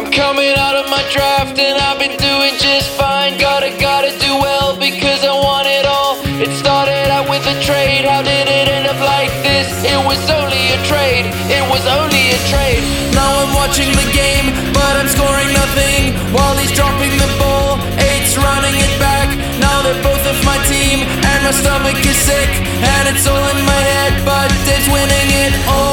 I'm coming out of my draft and I've been doing just fine. Gotta, gotta do well because I want it all. It started out with a trade. How did it end up like this? It was only a trade. It was only a trade. Now I'm watching the game, but I'm scoring nothing while he's dropping the ball. Eight's running it back. Now they're both of my team, and my stomach is sick, and it's all in my head. But Dave's winning it all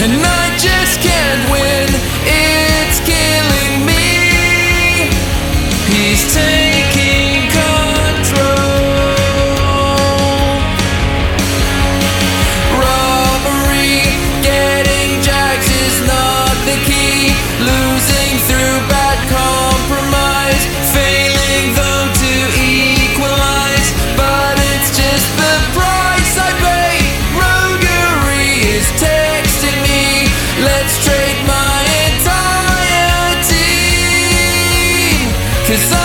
and I just can't to